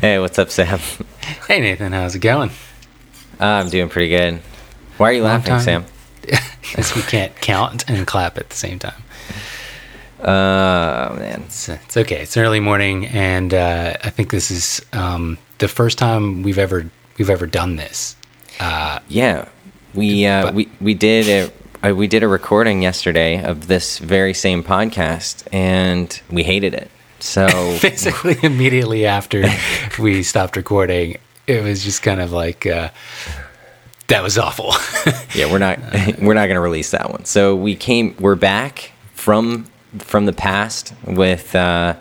Hey, what's up, Sam? Hey Nathan, how's it going? Uh, I'm doing pretty good. Why are you Long laughing, time. Sam? Because we can't count and clap at the same time. Oh man, It's, it's okay. It's early morning, and uh, I think this is um, the first time we've ever we've ever done this. Uh, yeah, we uh, But- we we did a uh, we did a recording yesterday of this very same podcast, and we hated it. So basically, immediately after we stopped recording, it was just kind of like uh, that was awful. yeah, we're not we're not gonna release that one. So we came, we're back from from the past with uh,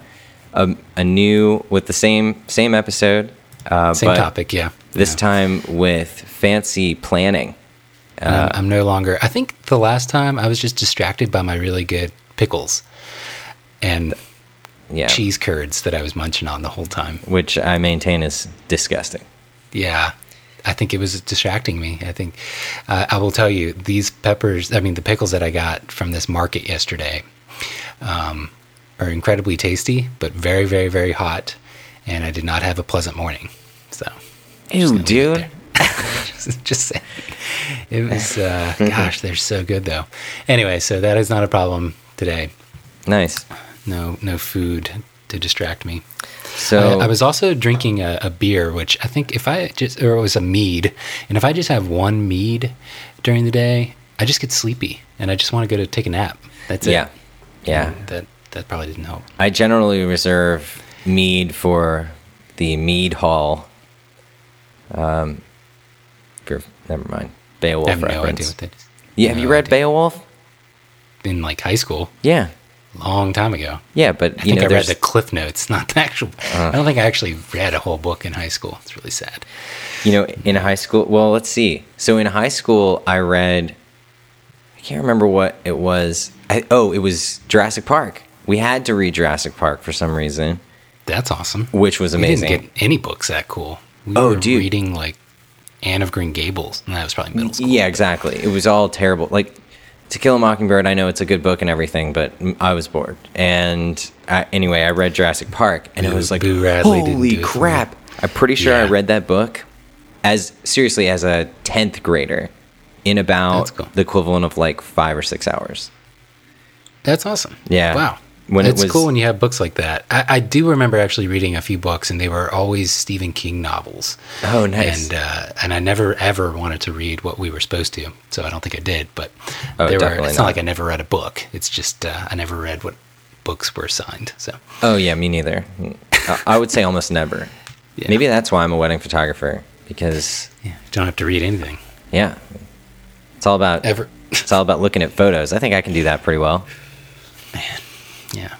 a, a new with the same same episode, uh, Same topic, yeah. This Yeah. time with fancy planning. And I'm, I'm no longer. I think the last time I was just distracted by my really good pickles and Yeah, cheese curds that I was munching on the whole time. which I maintain is disgusting. Yeah, I think it was distracting me. I think uh, I will tell you these peppers. I mean, the pickles that I got from this market yesterday um, are incredibly tasty, but very, very, very hot. And I did not have a pleasant morning. So, Ew, gonna leave it dude. just, just saying. It was. Uh, gosh, they're so good though. Anyway, so that is not a problem today. Nice. No, no food to distract me. So I, I was also drinking a, a beer, which I think if I just, or it was a mead, and if I just have one mead during the day, I just get sleepy and I just want to go to take a nap. That's it. yeah, yeah. That that probably didn't help. I generally reserve mead for the mead hall. Um, you're, never mind. Beowulf I have no idea reference. what that is. yeah, have you read idea. Beowulf? In like high school, Yeah, long time ago. yeah, but I think know, I read the cliff notes, not the actual. Uh. I don't think I actually read a whole book in high school. It's really sad. you know in high school. Well, let's see. So in high school, I read. I can't remember what it was. I, oh, it was Jurassic Park. We had to read Jurassic Park for some reason, That's awesome. which was amazing. We didn't get any books that cool. We Oh, were dude. reading like Anne of Green Gables, and that was probably middle school. Yeah, exactly. It was all terrible. Like To Kill a Mockingbird, I know it's a good book and everything, but I was bored. And I, anyway, I read Jurassic Park, and it was like, Boo holy do it for me." crap! I'm pretty sure I read that book as seriously as a tenth grader in about cool. the equivalent of like five or six hours. That's awesome. Yeah. Wow. When it it's was- cool when you have books like that. I, I do remember actually reading a few books, and they were always Stephen King novels. Oh, nice. And uh, and I never ever wanted to read what we were supposed to, so I don't think I did. But Oh, they were. It's not. not like I never read a book. It's just uh, I never read what books were assigned. So Oh yeah, me neither. I- would say almost never. Yeah. Maybe that's why I'm a wedding photographer because yeah, you don't have to read anything yeah, it's all about ever. It's all about looking at photos. I think I can do that pretty well. Yeah.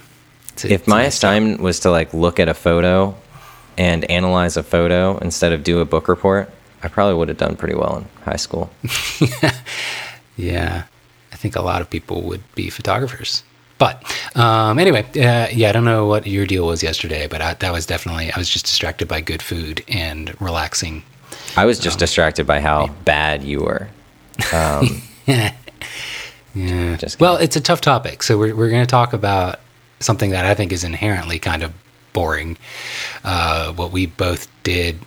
A- If my nice job. assignment was to like look at a photo and analyze a photo instead of do a book report, I probably would have done pretty well in high school. Yeah, I think a lot of people would be photographers. But um, anyway, uh, yeah, I don't know what your deal was yesterday, but I, that was definitely I was just distracted by good food and relaxing. I was just distracted by how bad you were. Um, Yeah. Just well, it's a tough topic, so we're we're going to talk about something that I think is inherently kind of boring. Uh, what we both did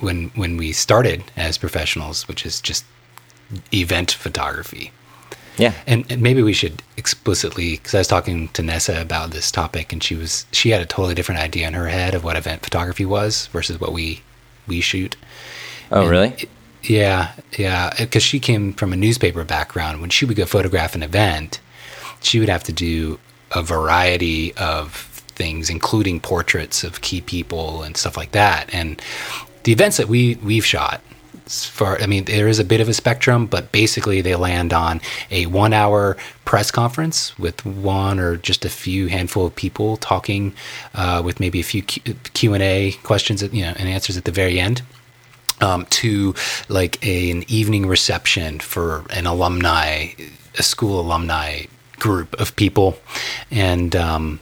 when when we started as professionals, which is just event photography. yeah, And, and maybe we should explicitly, because I was talking to Nessa about this topic, and she was she had a totally different idea in her head of what event photography was versus what we we shoot. Oh, And really? it- yeah, yeah. Because she came from a newspaper background. When she would go photograph an event, she would have to do a variety of things, including portraits of key people and stuff like that. And the events that we we've shot, far I mean, there is a bit of a spectrum, but basically they land on a one-hour press conference with one or just a few handful of people talking, uh, with maybe a few Q and A questions, you know, and answers at the very end um, to like a, an evening reception for an alumni, a school alumni group of people, and um,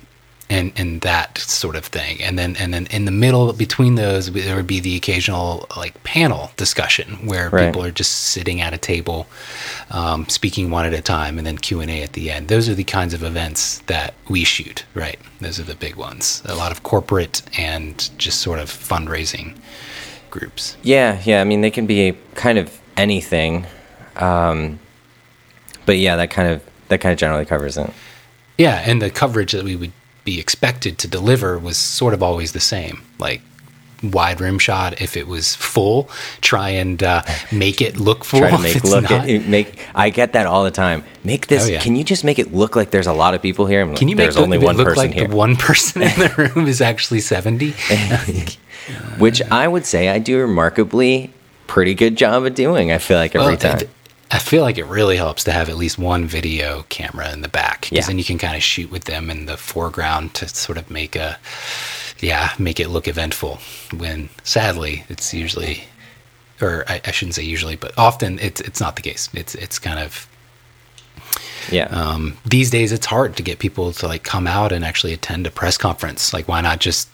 and and that sort of thing. And then and then in the middle between those there would be the occasional like panel discussion where Right. people are just sitting at a table um, speaking one at a time and then q&a at the end. Those are the kinds of events that we shoot right? Those are the big ones. A lot of corporate and just sort of fundraising groups Yeah, yeah. I mean, they can be kind of anything, um, but yeah, that kind of that kind of generally covers it. Yeah, and the coverage that we would be expected to deliver was sort of always the same. Like wide rim shot, if it was full, try and uh, make it look full. Try to if make it's look not. it, make. I get that all the time. Make this. Oh, yeah. Can you just make it look like there's a lot of people here? I'm Can like, you make there's the, only it one look person like here? the one person in the room is actually seventy? Which I would say I do a remarkably pretty good job of doing. I feel like every Well, time. I feel like it really helps to have at least one video camera in the back because Yeah. then you can kind of shoot with them in the foreground to sort of make a, yeah, make it look eventful. When sadly, it's usually, or I, I shouldn't say usually, but often it's it's not the case. It's it's kind of yeah. um, these days it's hard to get people to like come out and actually attend a press conference. Like, why not just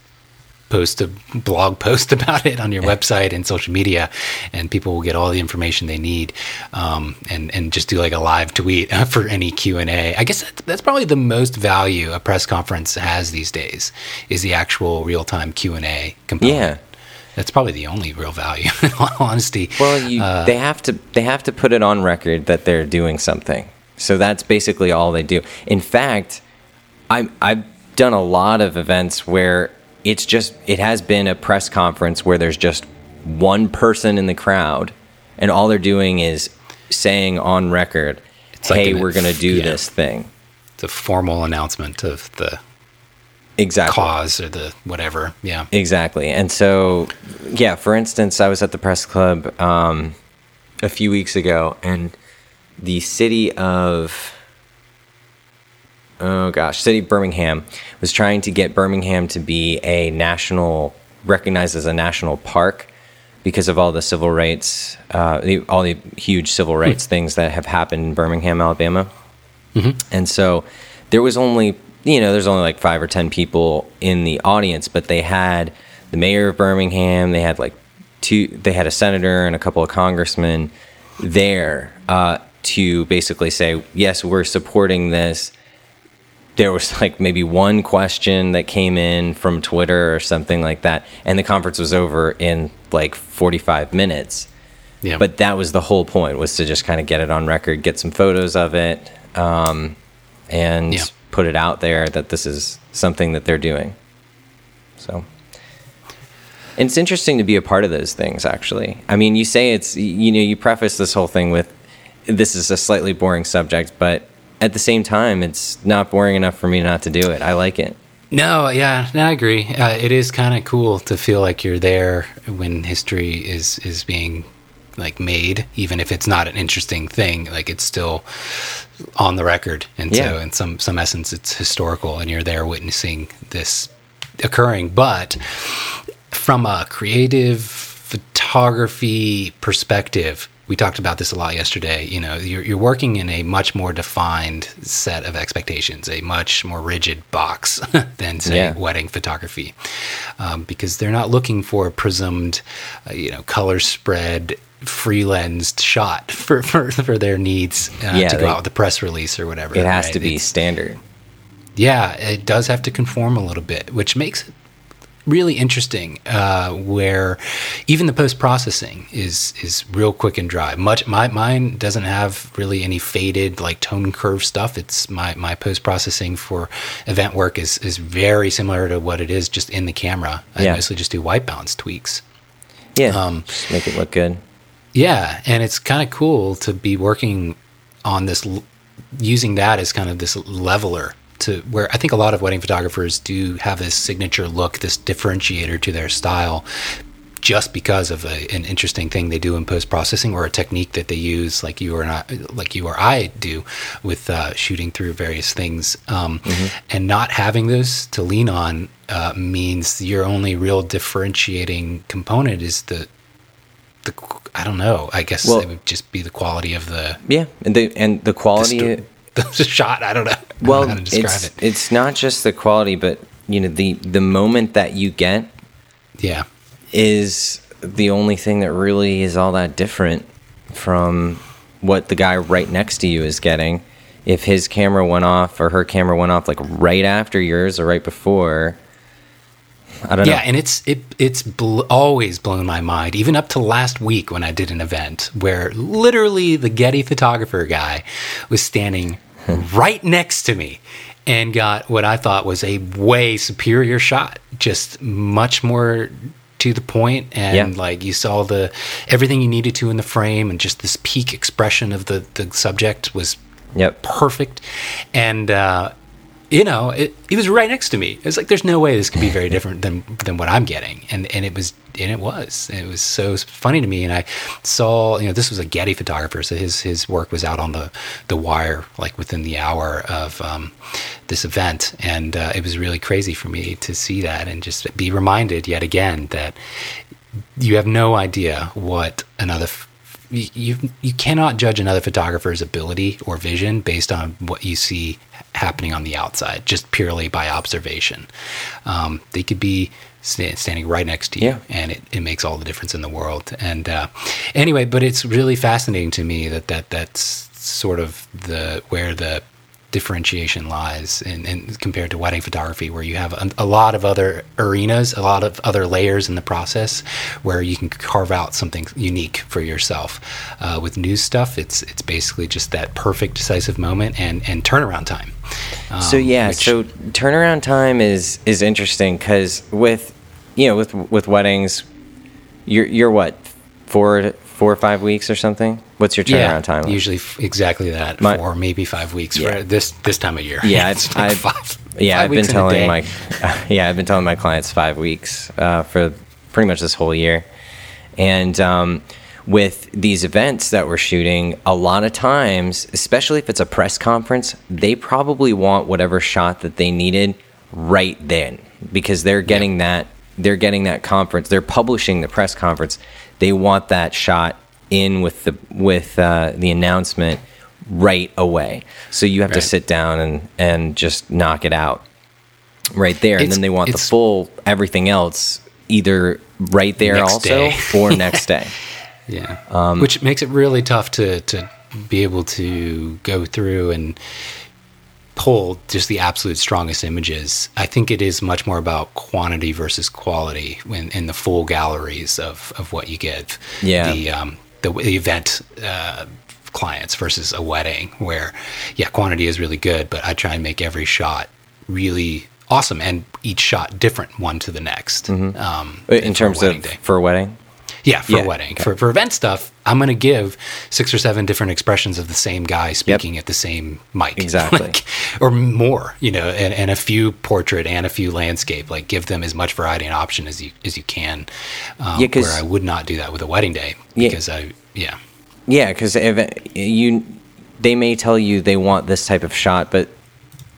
post a blog post about it on your website and social media, and people will get all the information they need, um, and and just do like a live tweet for any Q and A. I guess that's, that's probably the most value a press conference has these days is the actual real time Q and A component. Yeah. That's probably the only real value, in all honesty. Well, you, Uh, they have to they have to put it on record that they're doing something. So that's basically all they do. In fact, I I've done a lot of events where it's just it has been a press conference where there's just one person in the crowd, and all they're doing is saying on record, It's like "Hey, an- we're gonna do yeah. this thing." it's a formal announcement of the Exactly. cause or the whatever. Yeah. Exactly. And so, yeah, for instance, I was at the press club um, a few weeks ago, and the city of, oh gosh, city of Birmingham was trying to get Birmingham to be a national, recognized as a national park because of all the civil rights, uh, the, all the huge civil rights things that have happened in Birmingham, Alabama. And so there was only, you know, there's only like five or 10 people in the audience, but they had the mayor of Birmingham, they had like two, they had a senator and a couple of congressmen there uh, to basically say, yes, we're supporting this. There was like maybe one question that came in from Twitter or something like that, and the conference was over in like 45 minutes. Yeah. But that was the whole point was to just kind of get it on record, get some photos of it, um, and Yeah. put it out there that this is something that they're doing. So and it's interesting to be a part of those things actually. I mean, you say it's you know, you preface this whole thing with this is a slightly boring subject, but at the same time, it's not boring enough for me not to do it. I like it. No, yeah, no, I agree. Uh, it is kind of cool to feel like you're there when history is is being like made, even if it's not an interesting thing. Like it's still on the record, and so Yeah. in some some essence, it's historical, and you're there witnessing this occurring. But from a creative photography perspective, we talked about this a lot yesterday. You know, you're, you're working in a much more defined set of expectations, a much more rigid box than, say, Yeah. wedding photography, um, because they're not looking for a prismed, uh, you know, color spread, free lensed shot for, for, for their needs uh, Yeah, to go they- out with the press release or whatever. It has right? to be It's- standard. yeah, it does have to conform a little bit, which makes it really interesting. Uh, where even the post processing is is real quick and dry. Much my mine doesn't have really any faded like tone curve stuff. It's my my post processing for event work is is very similar to what it is just in the camera. I Yeah. mostly just do white balance tweaks. Yeah. Um, just make it look good. Yeah, and it's kind of cool to be working on this, l- using that as kind of this leveler to where I think a lot of wedding photographers do have this signature look, this differentiator to their style, just because of a, an interesting thing they do in post processing or a technique that they use, like you or not, like you or I do, with uh, shooting through various things, um, and not having those to lean on uh, means your only real differentiating component is the the I don't know. I guess Well- it would just be the quality of the, Yeah, and the and the the, quality. sto- the shot. I don't know. I don't well, know how to describe it's it. it's not just the quality, but you know the the moment that you get Yeah. is the only thing that really is all that different from what the guy right next to you is getting. If his camera went off or her camera went off like right after yours or right before, I don't know. Yeah, know. and it's it it's bl- always blown my mind, even up to last week when I did an event where literally the Getty photographer guy was standing right next to me and got what I thought was a way superior shot, just much more to the point and Yeah. like you saw the everything you needed to in the frame and just this peak expression of the the subject was Yep. perfect and uh you know it, it was right next to me. It's like there's no way this could be very different than than what i'm getting. And and it was and it was. It was so funny to me. And i saw you know this was a getty photographer. So his his work was out on the the wire like within the hour of um, this event. And uh, it was really crazy for me to see that and just be reminded yet again that you have no idea what another you you you cannot judge another photographer's ability or vision based on what you see happening on the outside just purely by observation um, they could be sta- standing right next to you Yeah. and it, it makes all the difference in the world and uh, anyway but it's really fascinating to me that that that's sort of the where the differentiation lies in, in compared to wedding photography where you have a, a lot of other arenas a lot of other layers in the process where you can carve out something unique for yourself. Uh, with news stuff it's it's basically just that perfect decisive moment and and turnaround time. Um, So yeah, which- so turnaround time is is interesting because with you know with with weddings, you're you're what four four or five weeks or something. What's your turnaround time? like? usually f- exactly that My- for maybe five weeks Yeah. for this this time of year Yeah, It's I've, like I've five- yeah, five I've been weeks in a telling my yeah, I've been telling my clients five weeks uh, for pretty much this whole year, and um, with these events that we're shooting, a lot of times, especially if it's a press conference, they probably want whatever shot that they needed right then because they're getting that they're getting that conference, they're publishing the press conference, they want that shot in with the with uh, the announcement right away. So you have to sit down and and just knock it out right there, and then they want the full everything else either right there also day. or next day. Yeah. Um, Which makes it really tough to, to be able to go through and pull just the absolute strongest images. I think it is much more about quantity versus quality when in the full galleries of, of what you give. Yeah. The, um, the, the event uh, clients versus a wedding where, yeah, quantity is really good, but I try and make every shot really awesome and each shot different one to the next. Um, Mm-hmm. in terms of day. for a wedding. Yeah, for Yeah, a wedding. okay. For for event stuff, I'm going to give six or seven different expressions of the same guy speaking at the same mic. Exactly. Like, or more, you know, and, and a few portrait and a few landscape. Like give them as much variety and option as you as you can. Um, Yeah, where I would not do that with a wedding day Yeah. because I yeah. Yeah, because you, they may tell you they want this type of shot, but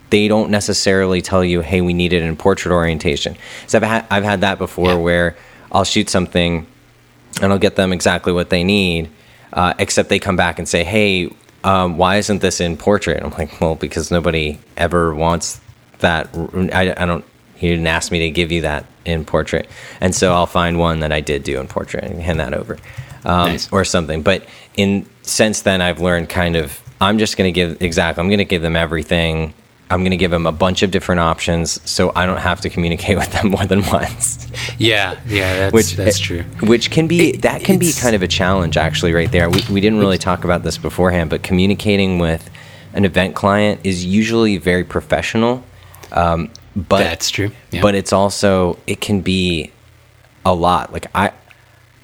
they don't necessarily tell you, "Hey, we need it in portrait orientation." So I've had I've had that before Yeah. where I'll shoot something, and I'll get them exactly what they need, uh, except they come back and say, "Hey, um, why isn't this in portrait?" I'm like, "Well, because nobody ever wants that. I, I don't." You didn't ask me to give you that in portrait, and so I'll find one that I did do in portrait and hand that over, um, Nice. or something. But in since then, I've learned kind of. I'm just going to give exactly. I'm going to give them everything. I'm going to give them a bunch of different options, so I don't have to communicate with them more than once. Yeah, yeah, that's Which that's true. Which can be It- that can be kind of a challenge, actually, right there. We we didn't really talk about this beforehand, but communicating with an event client is usually very professional. Um, but That's true, yeah. But it's also it can be a lot. Like I,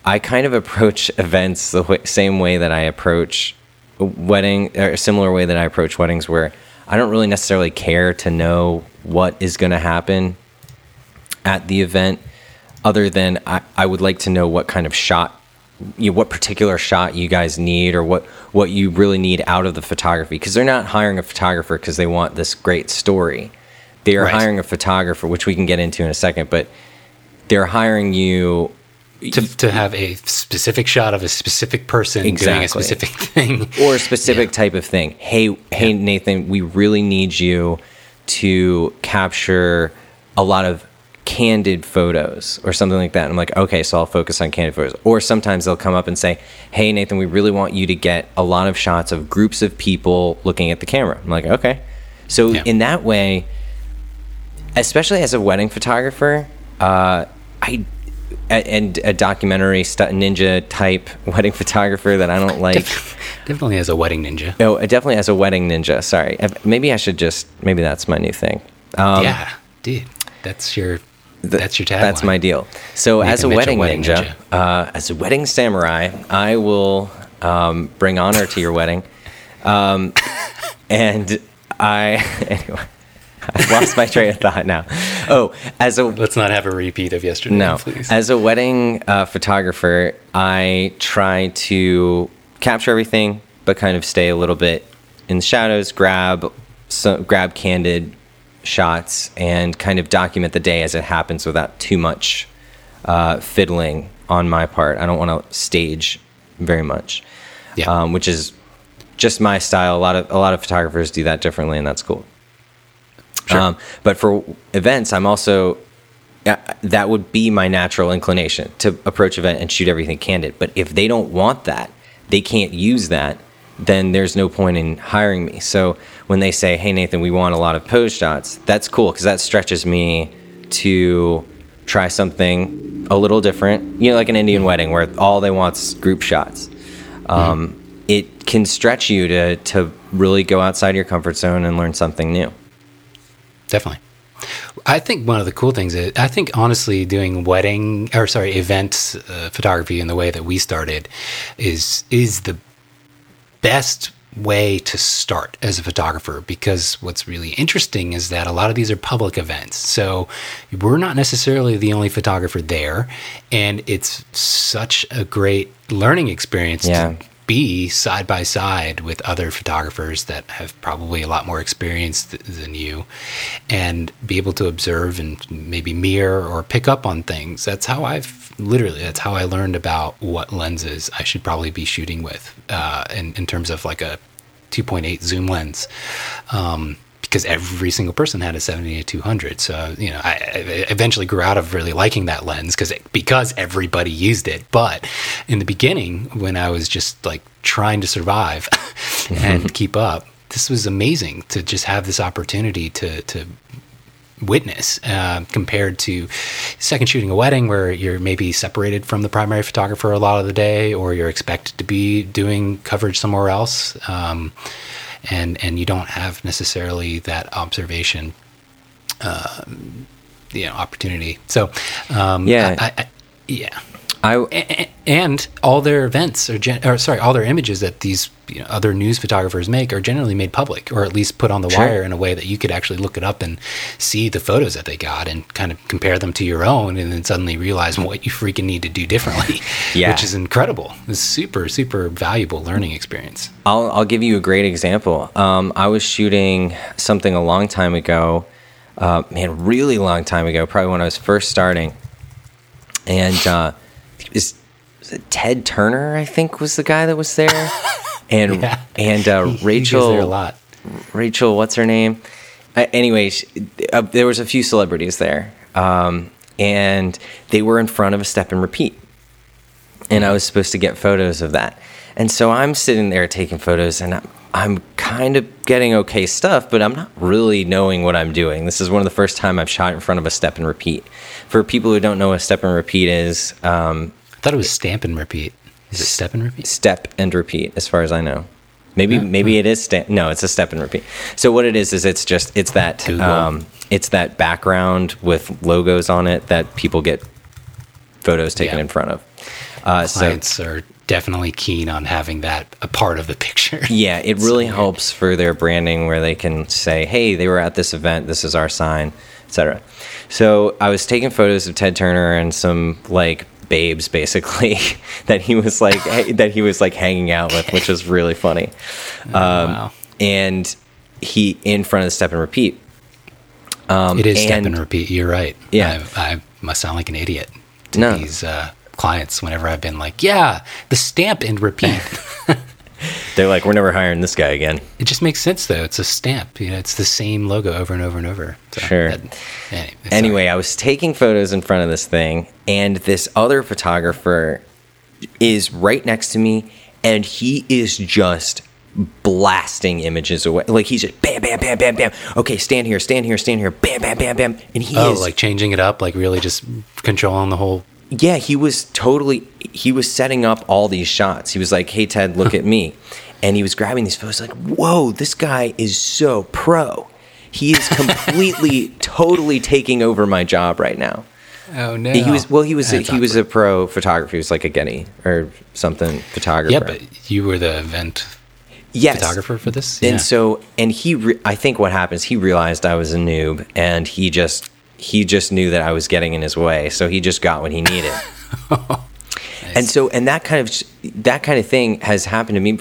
I kind of approach events the way, same way that I approach wedding, or a similar way that I approach weddings, where I don't really necessarily care to know what is going to happen at the event, other than I, I would like to know what kind of shot, you know, what particular shot you guys need, or what what you really need out of the photography, because they're not hiring a photographer because they want this great story. They are Right. hiring a photographer, which we can get into in a second, but they're hiring you To, to have a specific shot of a specific person doing a specific thing. or a specific Yeah. type of thing. Hey, hey, Nathan, we really need you to capture a lot of candid photos or something like that. And I'm like, okay, so I'll focus on candid photos. Or sometimes they'll come up and say, hey, Nathan, we really want you to get a lot of shots of groups of people looking at the camera. I'm like, okay. So Yeah. in that way, especially as a wedding photographer, uh, I a- and a documentary ninja type wedding photographer that I don't like. Definitely as a wedding ninja. No, definitely as a wedding ninja. Sorry, maybe I should just maybe that's my new thing. Um, yeah, dude, that's your th- that's your tagline. That's my deal. So Nathan as a Mitchell, wedding, wedding ninja, ninja. Uh, as a wedding samurai, I will um, bring honor to your wedding. Um, and I anyway, I've lost my train of thought now. Oh, as a Let's not have a repeat of yesterday, no, please. as a wedding uh, photographer, I try to capture everything, but kind of stay a little bit in the shadows. Grab so grab candid shots and kind of document the day as it happens without too much uh, fiddling on my part. I don't want to stage very much, yeah, um, which is just my style. A lot of a lot of photographers do that differently, and that's cool. Sure. Um, but for events, I'm also uh, that would be my natural inclination to approach event and shoot everything candid. But if they don't want that, they can't use that. Then there's no point in hiring me. So when they say, "Hey Nathan, we want a lot of pose shots," that's cool because that stretches me to try something a little different. You know, like an Indian wedding where all they want's group shots. Um, It can stretch you to to really go outside your comfort zone and learn something new. Definitely. I think one of the cool things is I think honestly doing wedding or sorry event uh, photography in the way that we started is is the best way to start as a photographer because what's really interesting is that a lot of these are public events. So we're not necessarily the only photographer there and it's such a great learning experience Yeah. to be side by side with other photographers that have probably a lot more experience th- than you and be able to observe and maybe mirror or pick up on things. That's how I've literally, that's how I learned about what lenses I should probably be shooting with uh, in, in terms of like a 2.8 zoom lens. Um, because every single person had a 70 to 200. So, you know, I, I eventually grew out of really liking that lens because because everybody used it. But in the beginning, when I was just like trying to survive and keep up, this was amazing to just have this opportunity to to witness uh, compared to second shooting a wedding where you're maybe separated from the primary photographer a lot of the day or you're expected to be doing coverage somewhere else um, and and you don't have necessarily that observation um, you know opportunity so um, Yeah. I, I, yeah I and all their events are gen- or sorry all their images that these you know, other news photographers make are generally made public or at least put on the Sure. wire in a way that you could actually look it up and see the photos that they got and kind of compare them to your own and then suddenly realize what you freaking need to do differently Yeah. which is incredible it's super super valuable learning experience I'll, I'll give you a great example. Um, I was shooting something a long time ago, uh, man, really long time ago, probably when I was first starting. And uh, is, Ted Turner, I think, was the guy that was there. And Yeah. and uh, He- he Rachel, there a lot Rachel, what's her name? Uh, anyway, uh, there was a few celebrities there, um, and they were in front of a step and repeat, and I was supposed to get photos of that. And so I'm sitting there taking photos, and I'm, I'm kind of getting okay stuff, but I'm not really knowing what I'm doing. This is one of the first time I've shot in front of a step and repeat. For people who don't know what a step and repeat is, um, thought it was stamp and repeat. Is it step and repeat? Step and repeat as far as i know. Maybe maybe it is no it's a step and repeat. So what it is is it's just it's that um, it's that background with logos on it that people get photos taken Yeah. in front of. Uh, so clients are definitely keen on having that a part of the picture. Yeah it really helps for their branding where they can say hey they were at this event this is our sign etc so i was taking photos of ted turner and some like babes basically that he was like that he was like hanging out with which was really funny um, wow. and he in front of the step and repeat um, It is step and repeat. You're right. Yeah. I, I must sound like an idiot to No. these uh, clients whenever I've been like, yeah, the stamp and repeat. They're like, we're never hiring this guy again. It just makes sense though. It's a stamp. You know, it's the same logo over and over and over. So Sure. that- anyway. Anyway, I was taking photos in front of this thing, and this other photographer is right next to me, and he is just blasting images away. Like he's just bam, bam, bam, bam, bam. Okay, stand here, stand here, stand here, bam, bam, bam, bam. And he oh, is like changing it up, like really just controlling the whole. Yeah, he was totally he was setting up all these shots. He was like, "Hey Ted, look at me." And he was grabbing these photos like, "Whoa, this guy is so pro." He is completely totally taking over my job right now. Oh no. He was well, he was That's he was a pro photographer. He was like a Getty or something photographer. Yeah, but you were the event yes. photographer for this. And so, and he, re- I think what happens, he realized I was a noob, and he just, he just knew that I was getting in his way, so he just got what he needed. And so, and that kind of, that kind of thing has happened to me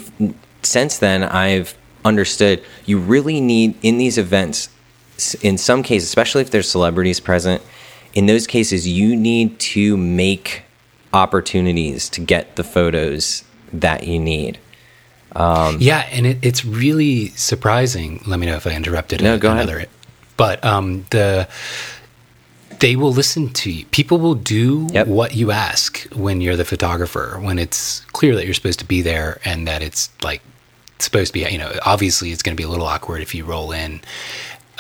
since then. I've understood you really need in these events, in some cases, especially if there's celebrities present. In those cases, you need to make opportunities to get the photos that you need. Yeah, and it, it's really surprising. Let me know if I interrupted. No, a- go ahead. But um, the they will listen to you. People will do Yep. what you ask when you're the photographer. When it's clear that you're supposed to be there and that it's like supposed to be. You know, obviously it's going to be a little awkward if you roll in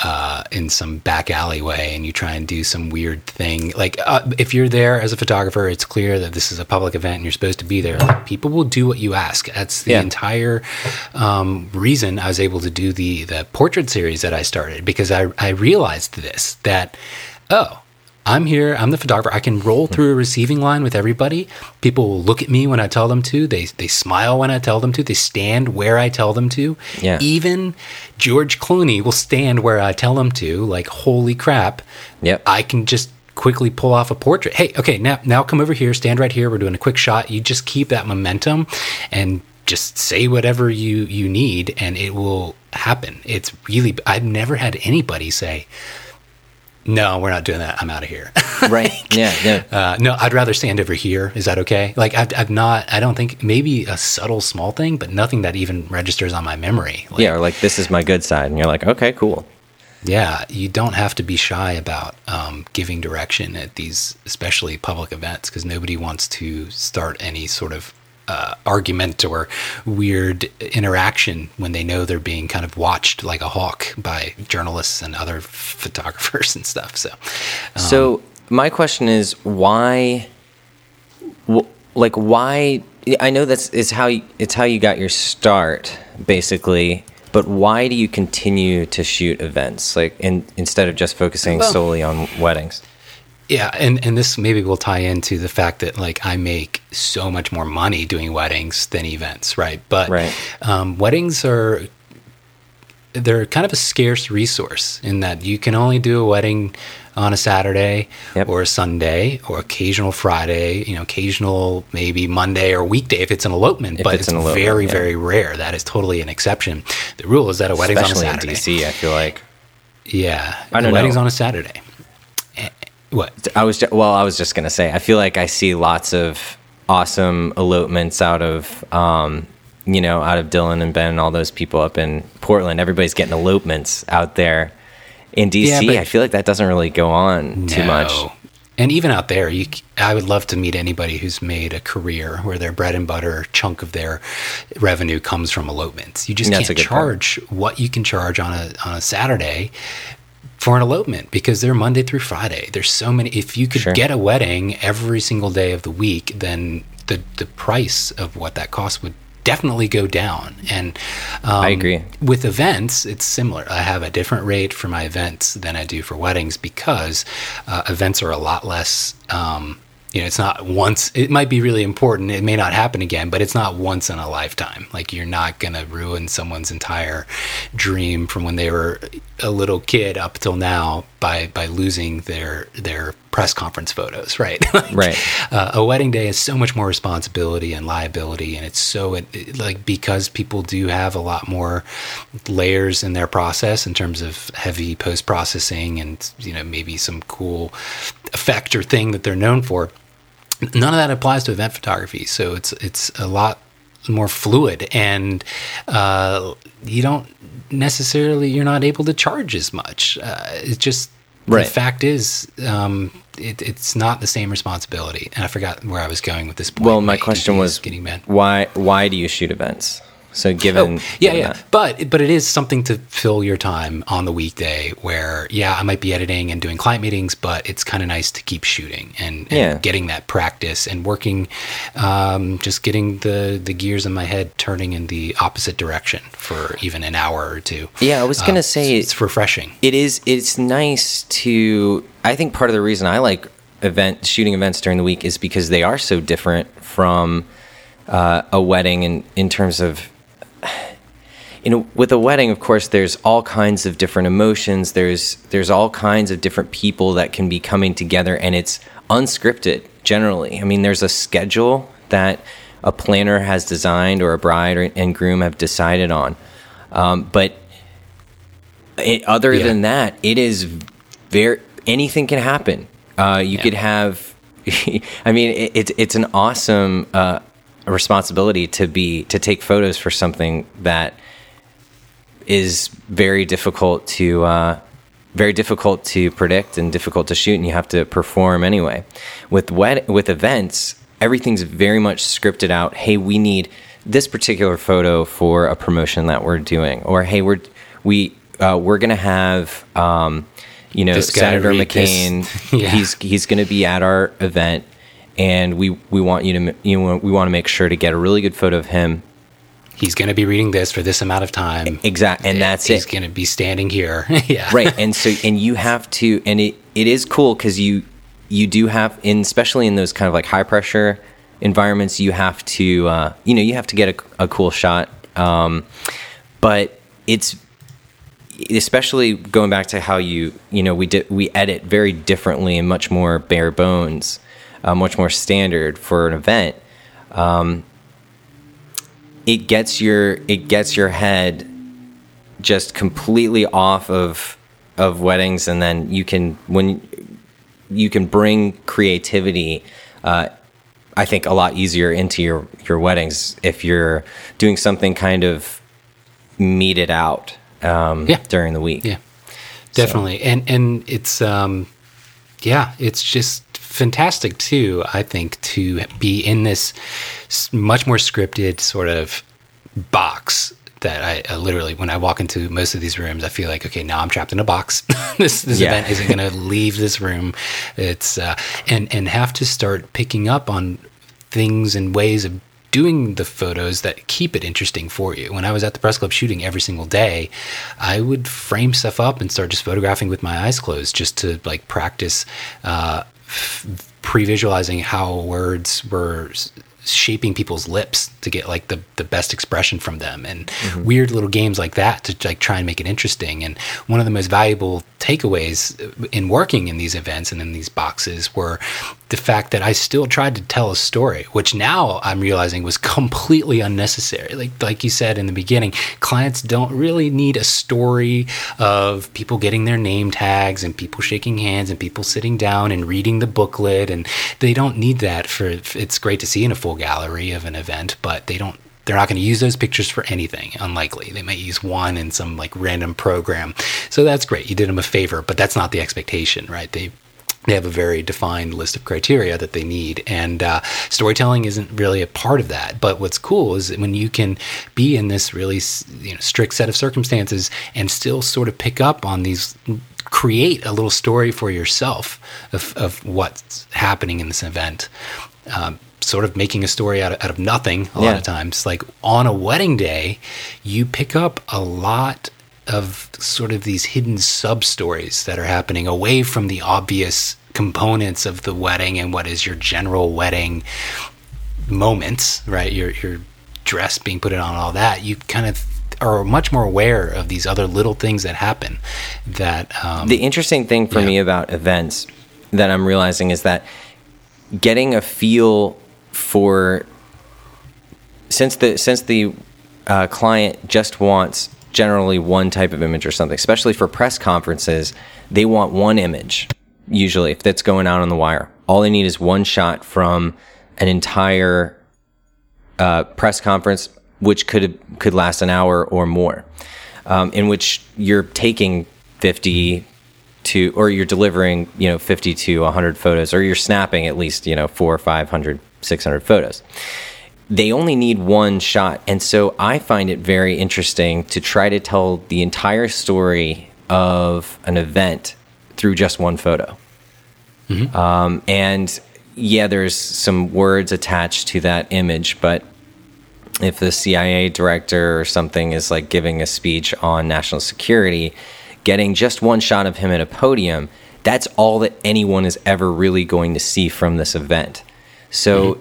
uh, in some back alleyway and you try and do some weird thing. Like uh, if you're there as a photographer, it's clear that this is a public event and you're supposed to be there. Like, people will do what you ask. That's the Yeah. entire um, reason I was able to do the the portrait series that I started because I I realized this that oh. I'm here. I'm the photographer. I can roll through a receiving line with everybody. People will look at me when I tell them to. They they smile when I tell them to. They stand where I tell them to. Yeah. Even George Clooney will stand where I tell him to. Like holy crap! Yep. I can just quickly pull off a portrait. Hey, okay, now now come over here. Stand right here. We're doing a quick shot. You just keep that momentum, and just say whatever you you need, and it will happen. It's really. I've never had anybody say. No, we're not doing that. I'm out of here. right. Yeah. Yeah. Uh, no, I'd rather stand over here. Is that okay? Like, I've, I've not, I don't think, maybe a subtle small thing, but nothing that even registers on my memory. Like, yeah. Or like, this is my good side. And you're like, okay, cool. yeah, you don't have to be shy about um, giving direction at these, especially public events, because nobody wants to start any sort of uh, argument or weird interaction when they know they're being kind of watched like a hawk by journalists and other photographers and stuff. So, um, So my question is why, wh- like why? I know that's it's how you, it's how you got your start, basically. But why do you continue to shoot events, like in, instead of just focusing Well- solely on weddings? Yeah, and and this maybe will tie into the fact that like I make so much more money doing weddings than events, right? But Right. Um, weddings are they're kind of a scarce resource in that you can only do a wedding on a Saturday Yep. or a Sunday or occasional Friday, you know, occasional maybe Monday or weekday if it's an elopement, If but it's it's, elopement, very yeah. very rare. That is totally an exception. The rule is that a wedding's Especially on a in Saturday. DC, I feel like. Yeah, I don't wedding's know. on a Saturday. What? I was ju- well. I was just gonna say. I feel like I see lots of awesome elopements out of, um, you know, out of Dylan and Ben and all those people up in Portland. Everybody's getting elopements out there. In DC, Yeah, I feel like that doesn't really go on too much. And even out there, you, I would love to meet anybody who's made a career where their bread and butter chunk of their revenue comes from elopements. You just That's can't good point. charge what you can charge on a on a Saturday for an elopement because they're Monday through Friday. There's so many. If you could Sure. get a wedding every single day of the week, then the the price of what that cost would definitely go down. And um, I agree. with events, it's similar. I have a different rate for my events than I do for weddings because uh, events are a lot less. Um, you know, it's not once. It might be really important. It may not happen again, but it's not once in a lifetime. Like you're not gonna ruin someone's entire dream from when they were a little kid up till now by by losing their their press conference photos, right? Like, Right. uh, a wedding day is so much more responsibility and liability, and it's so it, it- like because people do have a lot more layers in their process in terms of heavy post processing and you know maybe some cool effect or thing that they're known for. None of that applies to event photography, so it's it's a lot more fluid, and uh, you don't necessarily you're not able to charge as much. Uh, it's just Right. the fact is, um, it, it's not the same responsibility. And I forgot where I was going with this point. Well, my question was getting mad. why why do you shoot events? So given Oh, yeah, given yeah. that. But but it is something to fill your time on the weekday where yeah, I might be editing and doing client meetings, but it's kind of nice to keep shooting and, and Yeah. getting that practice and working, um, just getting the the gears in my head turning in the opposite direction for even an hour or two. Yeah, I was Uh, gonna say it's, it's refreshing. it is it's nice to i think part of the reason i like event shooting events during the week is because they are so different from uh, a wedding in, in terms of you know with a wedding of course there's all kinds of different emotions there's there's all kinds of different people that can be coming together and it's unscripted generally i mean there's a schedule that a planner has designed or a bride or, and groom have decided on um, but it, other Yeah. than that, it is very anything can happen. Uh, you could have, I mean, it, it's it's an awesome uh, responsibility to be to take photos for something that is very difficult to uh, very difficult to predict and difficult to shoot, and you have to perform anyway. With wed- with events, everything's very much scripted out. Hey, we need this particular photo for a promotion that we're doing, or hey, we're we uh, we're gonna have um, you know Senator. McCain. Yeah. He's he's gonna be at our event, and we we want you to you know we want to make sure to get a really good photo of him. He's going to be reading this for this amount of time. Exactly, and that's He's it. going to be standing here. yeah. right and so and you have to and it it is cool because you you do have in especially in those kind of like high pressure environments you have to uh, you know you have to get a, a cool shot um, but it's especially going back to how you you know we did we edit very differently and much more bare bones uh, much more standard for an event um, it gets your it gets your head just completely off of of weddings and then you can when you can bring creativity uh, i think a lot easier into your your weddings if you're doing something kind of meted out um, Yeah. during the week Yeah, definitely. And and it's um, yeah, it's just fantastic too. I think to be in this much more scripted sort of box that I, I literally when I walk into most of these rooms, I feel like okay, now I'm trapped in a box. this this Yeah. event isn't going to leave this room. It's uh, and and have to start picking up on things and ways of doing the photos that keep it interesting for you. When I was at the press club shooting every single day, I would frame stuff up and start just photographing with my eyes closed just to like practice uh, pre-visualizing how words were shaping people's lips to get like the, the best expression from them and mm-hmm. weird little games like that to like try and make it interesting. And one of the most valuable takeaways uh, in working in these events and in these boxes were the fact that I still tried to tell a story, which now I'm realizing was completely unnecessary. Like like you said in the beginning, clients don't really need a story of people getting their name tags and people shaking hands and people sitting down and reading the booklet and they don't need that for it's great to see in a full gallery of an event, but they don't they're not going to use those pictures for anything unlikely. They might use one in some like random program. So that's great. You did them a favor but that's not the expectation right? They they have a very defined list of criteria that they need and uh, storytelling isn't really a part of that. But what's cool is when you can be in this really you know, strict set of circumstances and still sort of pick up on these create a little story for yourself of, of what's happening in this event um, sort of making a story out of, out of nothing a lot of times. Like on a wedding day you pick up a lot of sort of these hidden sub stories that are happening away from the obvious components of the wedding and what is your general wedding moments, right? Your your dress being put on, all that. You kind of are much more aware of these other little things that happen. That um, the interesting thing for Yeah. me about events that I'm realizing is that getting a feel for since the since the uh, client just wants generally one type of image or something, especially for press conferences, they want one image usually if that's going out on the wire. All they need is one shot from an entire uh, press conference, which could could last an hour or more, um, in which you're taking 50 to, or you're delivering, you know, 50 to 100 photos, or you're snapping at least, you know, four, 500, 600 photos. They only need one shot. And so I find it very interesting to try to tell the entire story of an event through just one photo. Um, and yeah, there's some words attached to that image, but if the CIA director or something is like giving a speech on national security, getting just one shot of him at a podium, that's all that anyone is ever really going to see from this event. So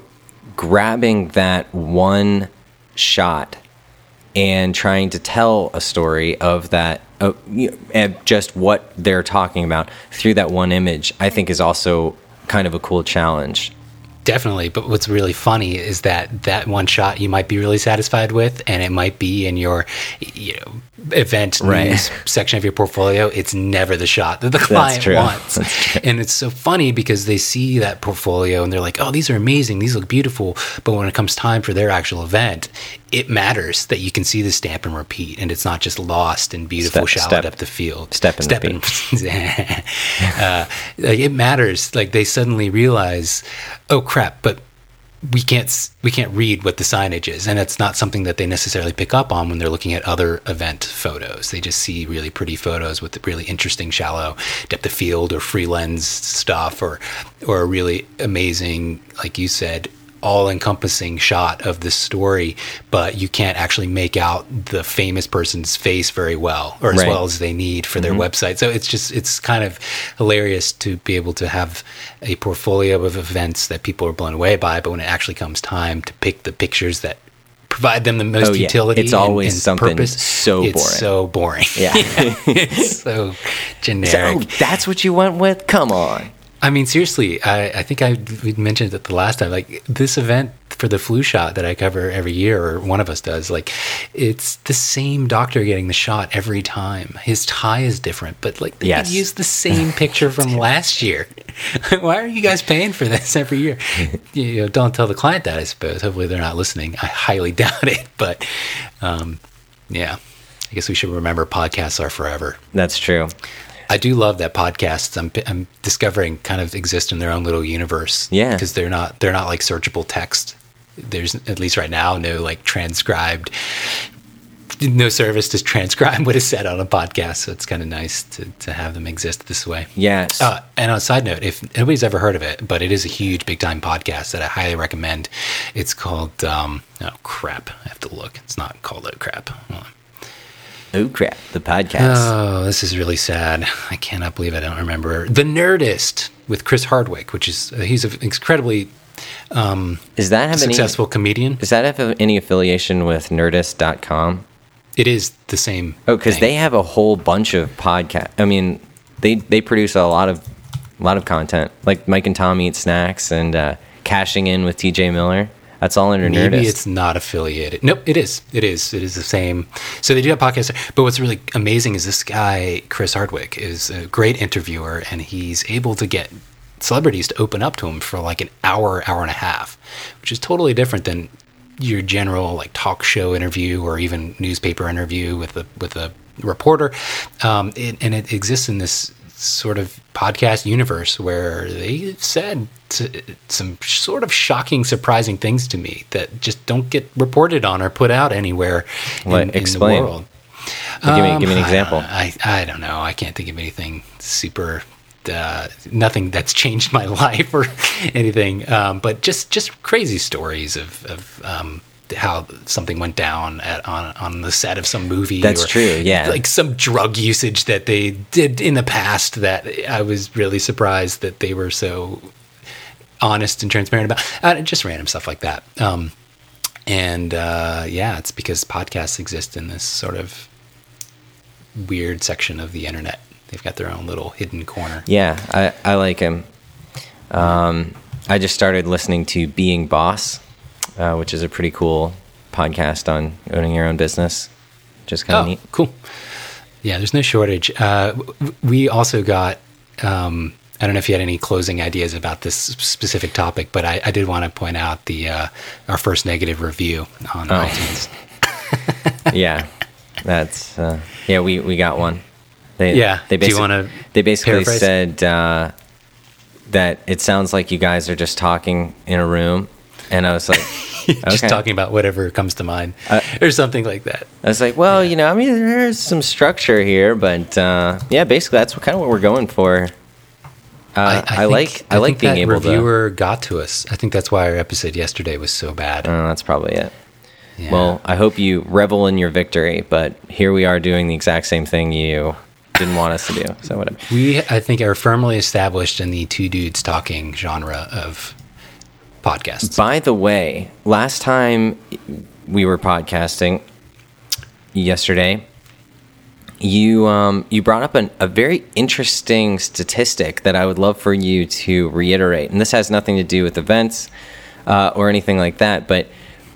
grabbing that one shot and trying to tell a story of that uh, just what they're talking about through that one image i think is also kind of a cool challenge Definitely, but what's really funny is that that one shot you might be really satisfied with, and it might be in your, you know, event Right. news section of your portfolio. It's never the shot that the client wants, and it's so funny because they see that portfolio and they're like, "Oh, these are amazing. These look beautiful." But when it comes time for their actual event, it matters that you can see the step and repeat, and it's not just lost in beautiful Step- shallowed step- up the field. step and step and uh, like it matters. Like they suddenly realize, oh crap! But we can't we can't read what the signage is, and it's not something that they necessarily pick up on when they're looking at other event photos. They just see really pretty photos with really interesting shallow depth of field or free lens stuff, or or a really amazing, like you said. All encompassing shot of the story, but you can't actually make out the famous person's face very well, or as Right. well as they need for their mm-hmm. website. So it's just it's kind of hilarious to be able to have a portfolio of events that people are blown away by, but when it actually comes time to pick the pictures that provide them the most Oh, yeah. utility, It's always and something purpose, so it's boring. so boring. Yeah. it's so So, generic. oh, that's what you went with? Come on. I mean, seriously, I, I think I we mentioned it the last time. Like this event for the flu shot that I cover every year, or one of us does. Like, it's the same doctor getting the shot every time. His tie is different, but like they Yes. use the same picture from last year. Why are you guys paying for this every year? you know, don't tell the client that. I suppose. Hopefully, they're not listening. I highly doubt it, but um, yeah. I guess we should remember podcasts are forever. That's true. I do love that podcasts I'm, I'm discovering kind of exist in their own little universe. Yeah. because they're not they're not like searchable text. There's at least right now no like transcribed, no service to transcribe what is said on a podcast. So it's kind of nice to to have them exist this way. Yes. Uh, and on a side note, if nobody's ever heard of it, but it is a huge big time podcast that I highly recommend. It's called um, oh crap, I have to look. It's not called oh crap. Oh, crap. The podcast. Oh, this is really sad. I cannot believe I don't remember the Nerdist with Chris Hardwick, which is uh, he's an incredibly is that have successful comedian. any? Does that have any affiliation with Nerdist.com? It is the same. Oh, because they have a whole bunch of podcast. I mean, they they produce a lot of a lot of content, like Mike and Tom eat snacks and uh, cashing in with T.J. Miller. That's all under Maybe Nerdist. it's not affiliated. Nope, it is. It is. It is the same. So they do have podcasts. But what's really amazing is this guy, Chris Hardwick, is a great interviewer and he's able to get celebrities to open up to him for like an hour, hour and a half, which is totally different than your general like talk show interview or even newspaper interview with a with a reporter. Um, it, and it exists in this sort of podcast universe where they said some sort of shocking, surprising things to me that just don't get reported on or put out anywhere in, in the world. give me give me an Um, example. I, I don't know. I can't think of anything super. Uh, nothing that's changed my life or anything, um, but just just crazy stories of, of um, how something went down at, on on the set of some movie. That's true, yeah. like some drug usage that they did in the past that I was really surprised that they were so honest and transparent about. Uh, just random stuff like that. Um, and uh, yeah, it's because podcasts exist in this sort of weird section of the internet. They've got their own little hidden corner. Yeah, I, I like him. Um, I just started listening to Being Boss, uh, which is a pretty cool podcast on owning your own business. Just kind of Oh, neat. cool. Yeah, there's no shortage. Uh, we also got um, I don't know if you had any closing ideas about this specific topic, but I, I did want to point out the uh, our first negative review on Oh. iTunes. yeah, that's uh, yeah. We we got one. They, Yeah. They Do you wanna They basically paraphrase? said uh, that it sounds like you guys are just talking in a room, and I was like, Just okay. talking about whatever comes to mind, Uh, or something like that. I was like, well, you know, I mean, there's some structure here, but uh, yeah, basically that's what, kind of what we're going for. Uh, I, think- like I, like think being able reviewer got to us. I think that's why our episode yesterday was so bad. to. Uh, that's probably it. Yeah. Well, I hope you revel in your victory, but here we are doing the exact same thing you didn't want us to do. So whatever. we I think are firmly established in the two dudes talking genre of podcasts. By the way, last time we were podcasting yesterday, you um, you brought up an, a very interesting statistic that I would love for you to reiterate, and this has nothing to do with events uh, or anything like that. But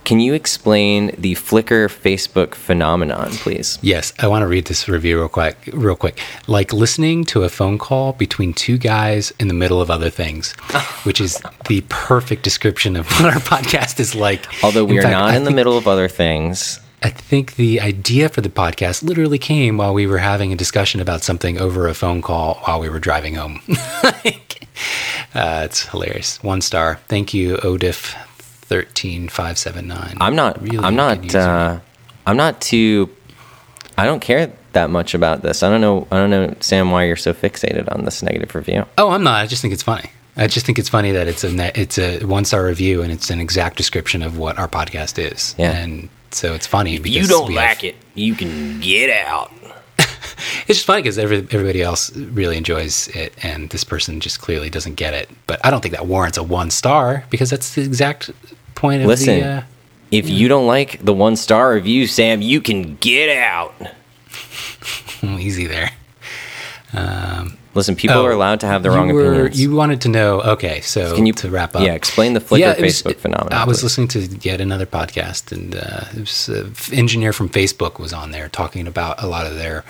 can you explain the Flickr Facebook phenomenon, please? Yes, I want to read this review real quick. Real quick, like listening to a phone call between two guys in the middle of other things, which is the perfect description of what our podcast is like. Although we In are fact, not I in the middle of other things. I think the idea for the podcast literally came while we were having a discussion about something over a phone call while we were driving home. Like, uh, it's hilarious. One star. Thank you, Odif. Thirteen five seven nine. I'm not. Really I'm not. user. Uh, I'm not too. I don't care that much about this. I don't know. I don't know, Sam, why you're so fixated on this negative review. Oh, I'm not. I just think it's funny. I just think it's funny that it's a net, it's a one star review and it's an exact description of what our podcast is. Yeah. And so it's funny because we have- it, you can get out. It's just funny because every, everybody else really enjoys it, and this person just clearly doesn't get it. But I don't think that warrants a one star because that's the exact point of Listen, the. Uh, if you don't like the one star review, Sam, you can get out. easy there. Listen, people Oh, are allowed to have their wrong were- opinions. You wanted to know. Okay, so can you to wrap up? Yeah, explain the Flickr was- Facebook phenomenon. I was please. listening to yet another podcast, and uh, it was, uh, engineer from Facebook was on there talking about a lot of their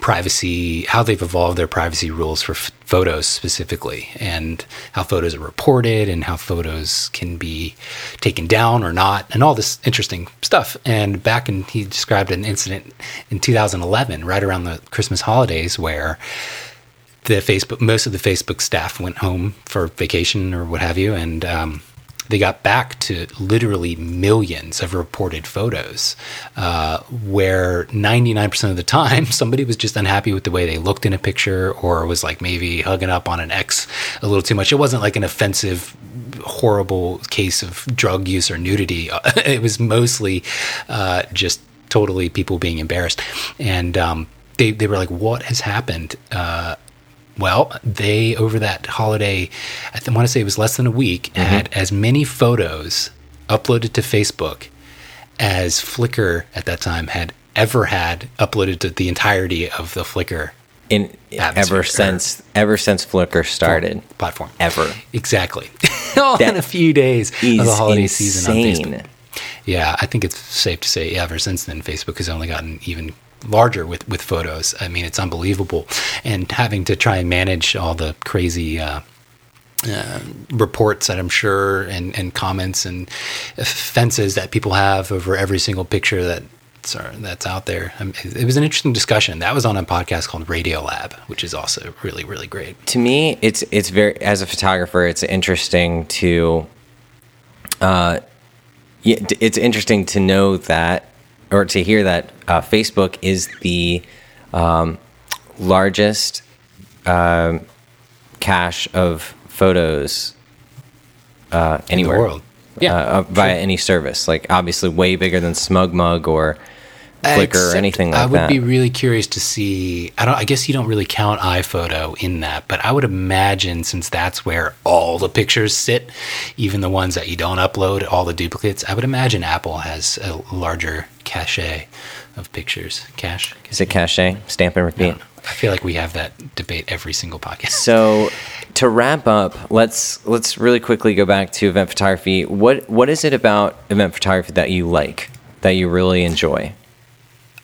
privacy, how they've evolved their privacy rules for f- photos specifically, and how photos are reported, and how photos can be taken down or not, and all this interesting stuff. And back in, he described an incident in 2011, right around the Christmas holidays, where the Facebook, most of the Facebook staff went home for vacation or what have you, and um, they got back to literally millions of reported photos, uh, where 99% of the time somebody was just unhappy with the way they looked in a picture or was like maybe hugging up on an ex a little too much. It wasn't like an offensive, horrible case of drug use or nudity. it was mostly uh, just totally people being embarrassed. And um, they, they were like, what has happened? Uh, well, they over that holiday, I want to say it was less than a week, mm-hmm. had as many photos uploaded to Facebook as Flickr at that time had ever had uploaded to the entirety of the Flickr in ever since ever since Flickr started. platform. Ever. Exactly. All in a few days of the holiday season on insane. Facebook. Yeah, I think it's safe to say ever since then, Facebook has only gotten even larger with, with photos. I mean, it's unbelievable. And having to try and manage all the crazy uh, uh, reports that I'm sure and, and comments and offenses that people have over every single picture that that's out there. I it was an interesting discussion. That was on a podcast called Radio Lab, which is also really, really great. to me it's it's very as a photographer it's interesting to uh it's interesting to know that or to hear that uh, facebook is the um, largest um cache of photos uh, anywhere world. Yeah, uh, uh, via any service like obviously way bigger than smugmug or flickr or anything like that. I would that be really curious to see. I don't. I guess you don't really count iPhoto in that, but I would imagine since that's where all the pictures sit, even the ones that you don't upload, all the duplicates. I would imagine Apple has a larger cache of pictures. Cache. is it cache stamp and repeat I feel like we have that debate every single podcast. So to wrap up, let's let's really quickly go back to event photography. What what is it about event photography that you like, that you really enjoy?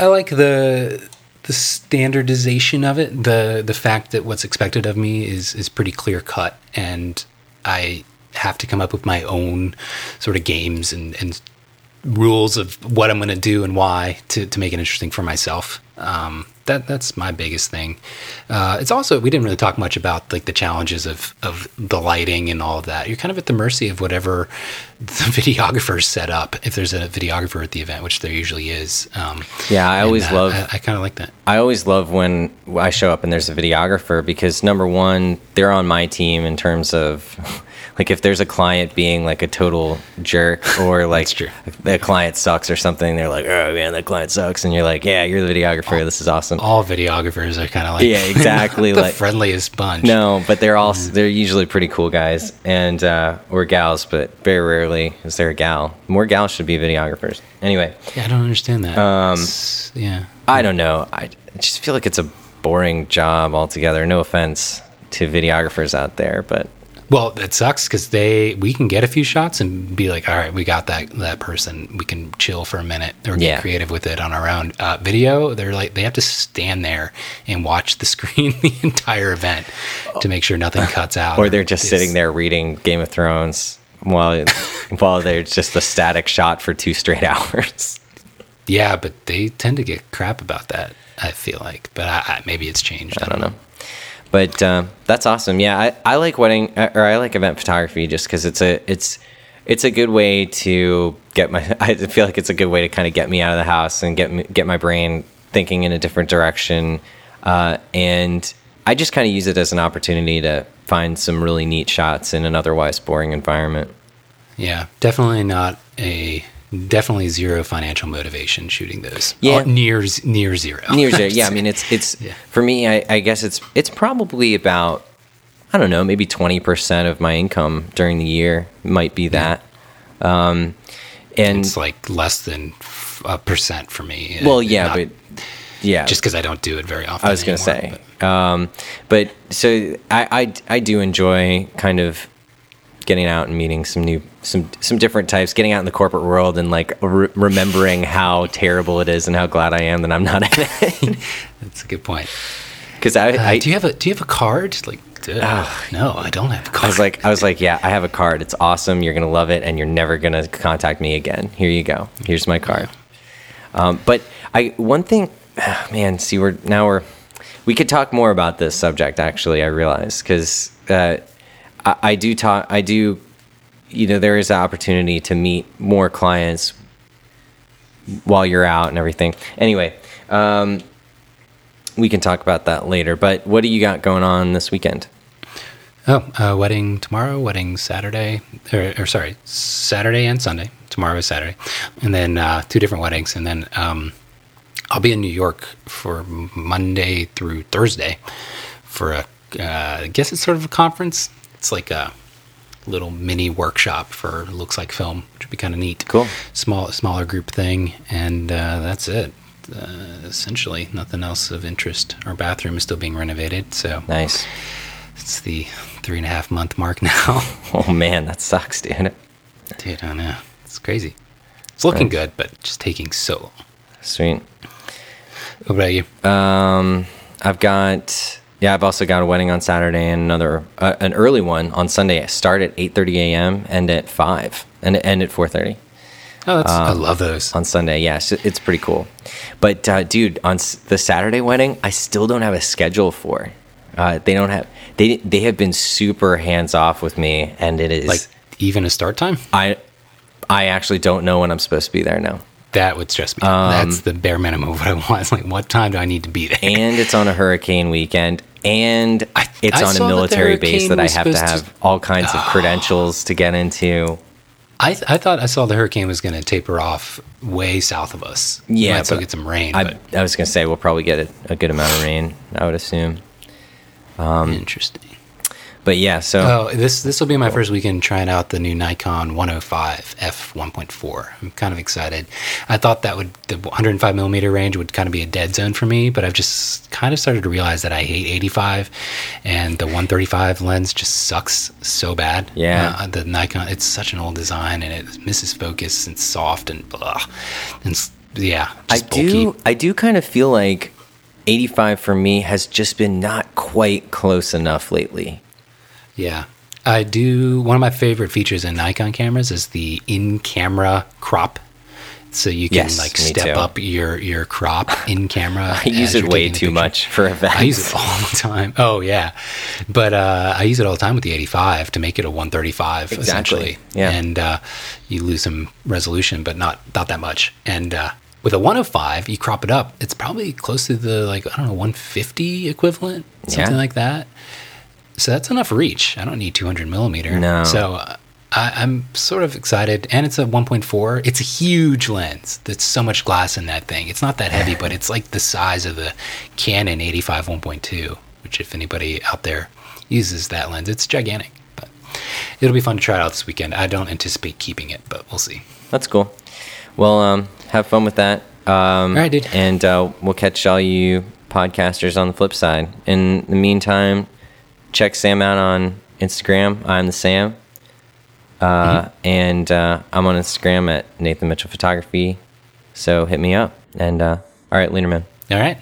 I like the the standardization of it, the the fact that what's expected of me is is pretty clear cut, and I have to come up with my own sort of games and, and rules of what I'm going to do and why to, to make it interesting for myself. Um, that that's my biggest thing. Uh, it's also we didn't really talk much about like the challenges of of the lighting and all of that. You're kind of at the mercy of whatever the videographers set up. If there's a videographer at the event, which there usually is. Um, Yeah, I and, always uh, love- I, I kind of like that. I always love when I show up and there's a videographer because number one, they're on my team in terms of like if there's a client being like a total jerk or like the client sucks or something, they're like, oh man, that client sucks, and you're like, yeah, you're the videographer, this is awesome. All videographers are kind of like Yeah, exactly, the like- friendliest bunch. No, but they're all Mm-hmm. they're usually pretty cool guys and uh, or gals, but very rarely is there a gal. More gals should be videographers. Anyway, Yeah, I don't understand that. Um, It's- yeah. I don't know. I just feel like it's a boring job altogether. No offense to videographers out there, but Well, it sucks because they we can get a few shots and be like, all right, we got that that person. We can chill for a minute or get Yeah. creative with it on our own. Uh, video, they're like they have to stand there and watch the screen the entire event to make sure nothing cuts out. or they're just It's- sitting there reading Game of Thrones while while there's just a static shot for two straight hours. Yeah, but they tend to get crap about that. I feel like, but I, I, maybe it's changed. I don't know. But um, that's awesome. Yeah, I, I like wedding or I like event photography just because it's a it's it's a good way to get my. I feel like it's a good way to kind of get me out of the house and get me, get my brain thinking in a different direction. Uh, and I just kind of use it as an opportunity to find some really neat shots in an otherwise boring environment. Yeah, definitely not a definitely zero financial motivation shooting those. Yeah. Oh, near near zero. Near zero. Yeah, I mean it's it's Yeah. for me. I, I guess it's it's probably about I don't know maybe twenty percent of my income during the year might be that. Um, and it's like less than a percent for me. well, yeah, not- but yeah, just because I don't do it very often. I was gonna anymore, say, um, but so I, I I do enjoy kind of getting out and meeting some new some some different types, getting out in the corporate world and like re- remembering how terrible it is and how glad I am that I'm not in it. That's a good point. Because I, Uh, I do you have a Do you have a card? Like, duh, no, I don't have a card. I was like, I was like, yeah, I have a card. It's awesome. You're gonna love it, and you're never gonna contact me again. Here you go. Here's my card. Um, but I one thing, man. See, we're now we're we could talk more about this subject. Actually, I realize because uh, I, I do talk. I do. You know, there is an opportunity to meet more clients while you're out and everything. Anyway, um, we can talk about that later. But what do you got going on this weekend? Oh, uh, wedding tomorrow, wedding Saturday, or, or sorry, Saturday and Sunday. Tomorrow is Saturday, and then uh, two different weddings, and then um, I'll be in New York for Monday through Thursday for a. Uh, I guess it's sort of a conference. It's like a little mini workshop for looks like film, which would be kind of neat. Cool. Small, smaller group thing, and uh, that's it. Uh, essentially, nothing else of interest. Our bathroom is still being renovated, so Nice. it's the three and a half month mark now. Oh man, that sucks, dude. Dude, I know. It's crazy. It's looking good, but just taking so long. Sweet. What about you? Um, I've got yeah, I've also got a wedding on Saturday and another uh, an early one on Sunday. I start at eight thirty a.m. and at five and end at four thirty Oh, that's, I love those. on Sunday. Yes, it- it's pretty cool. But uh, dude, on s- the Saturday wedding, I still don't have a schedule for. Uh, they don't have they they have been super hands off with me, and it is Like even a start time? I I actually don't know when I'm supposed to be there now. That would stress me. Um, that's the bare minimum of what I want. It's like, what time do I need to be there? and it's on a hurricane weekend and it's I on a that military base that I have to have to- all kinds of credentials to get into. I, I thought I saw the hurricane was going to taper off way south of us. Yeah, might still get some rain, I, I was gonna say we'll probably get a, a good amount of rain. I would assume. Um, interesting. But yeah, so Oh, this this will be my first weekend trying out the new Nikon 105 f 1.4. I'm kind of excited. I thought that would the 105 millimeter range would kind of be a dead zone for me, but I've just kind of started to realize that I hate 85, and the 135 lens just sucks so bad. Yeah. uh, the Nikon it's such an old design and it misses focus and soft and blah, and yeah, I bulky. do I do kind of feel like 85 for me has just been not quite close enough lately. Yeah. I do. One of my favorite features in Nikon cameras is the in camera crop. So you can Yes, like step too. up your, your crop in camera. I use it way too much for events. I use it all the time. Oh yeah, but uh, I use it all the time with the 85 to make it a 135 Exactly. essentially. Yeah. and uh, you lose some resolution, but not not that much. And uh, with a 105, you crop it up. It's probably close to the like I don't know 150 equivalent, something Yeah. like that. So that's enough reach. I don't need 200 millimeter. No. So uh, I, I'm sort of excited, and it's a 1.4. It's a huge lens. There's so much glass in that thing. It's not that heavy, but it's like the size of the Canon 85 1.2. Which, if anybody out there uses that lens, it's gigantic. But it'll be fun to try it out this weekend. I don't anticipate keeping it, but we'll see. That's cool. Well, um, have fun with that. Um, All right, dude. And uh, we'll catch all you podcasters on the flip side. In the meantime, check Sam out on Instagram. I'm the Sam. Uh, Mm-hmm. And uh, I'm on Instagram at Nathan Mitchell Photography. So hit me up. And uh, all right, Leaderman. All right.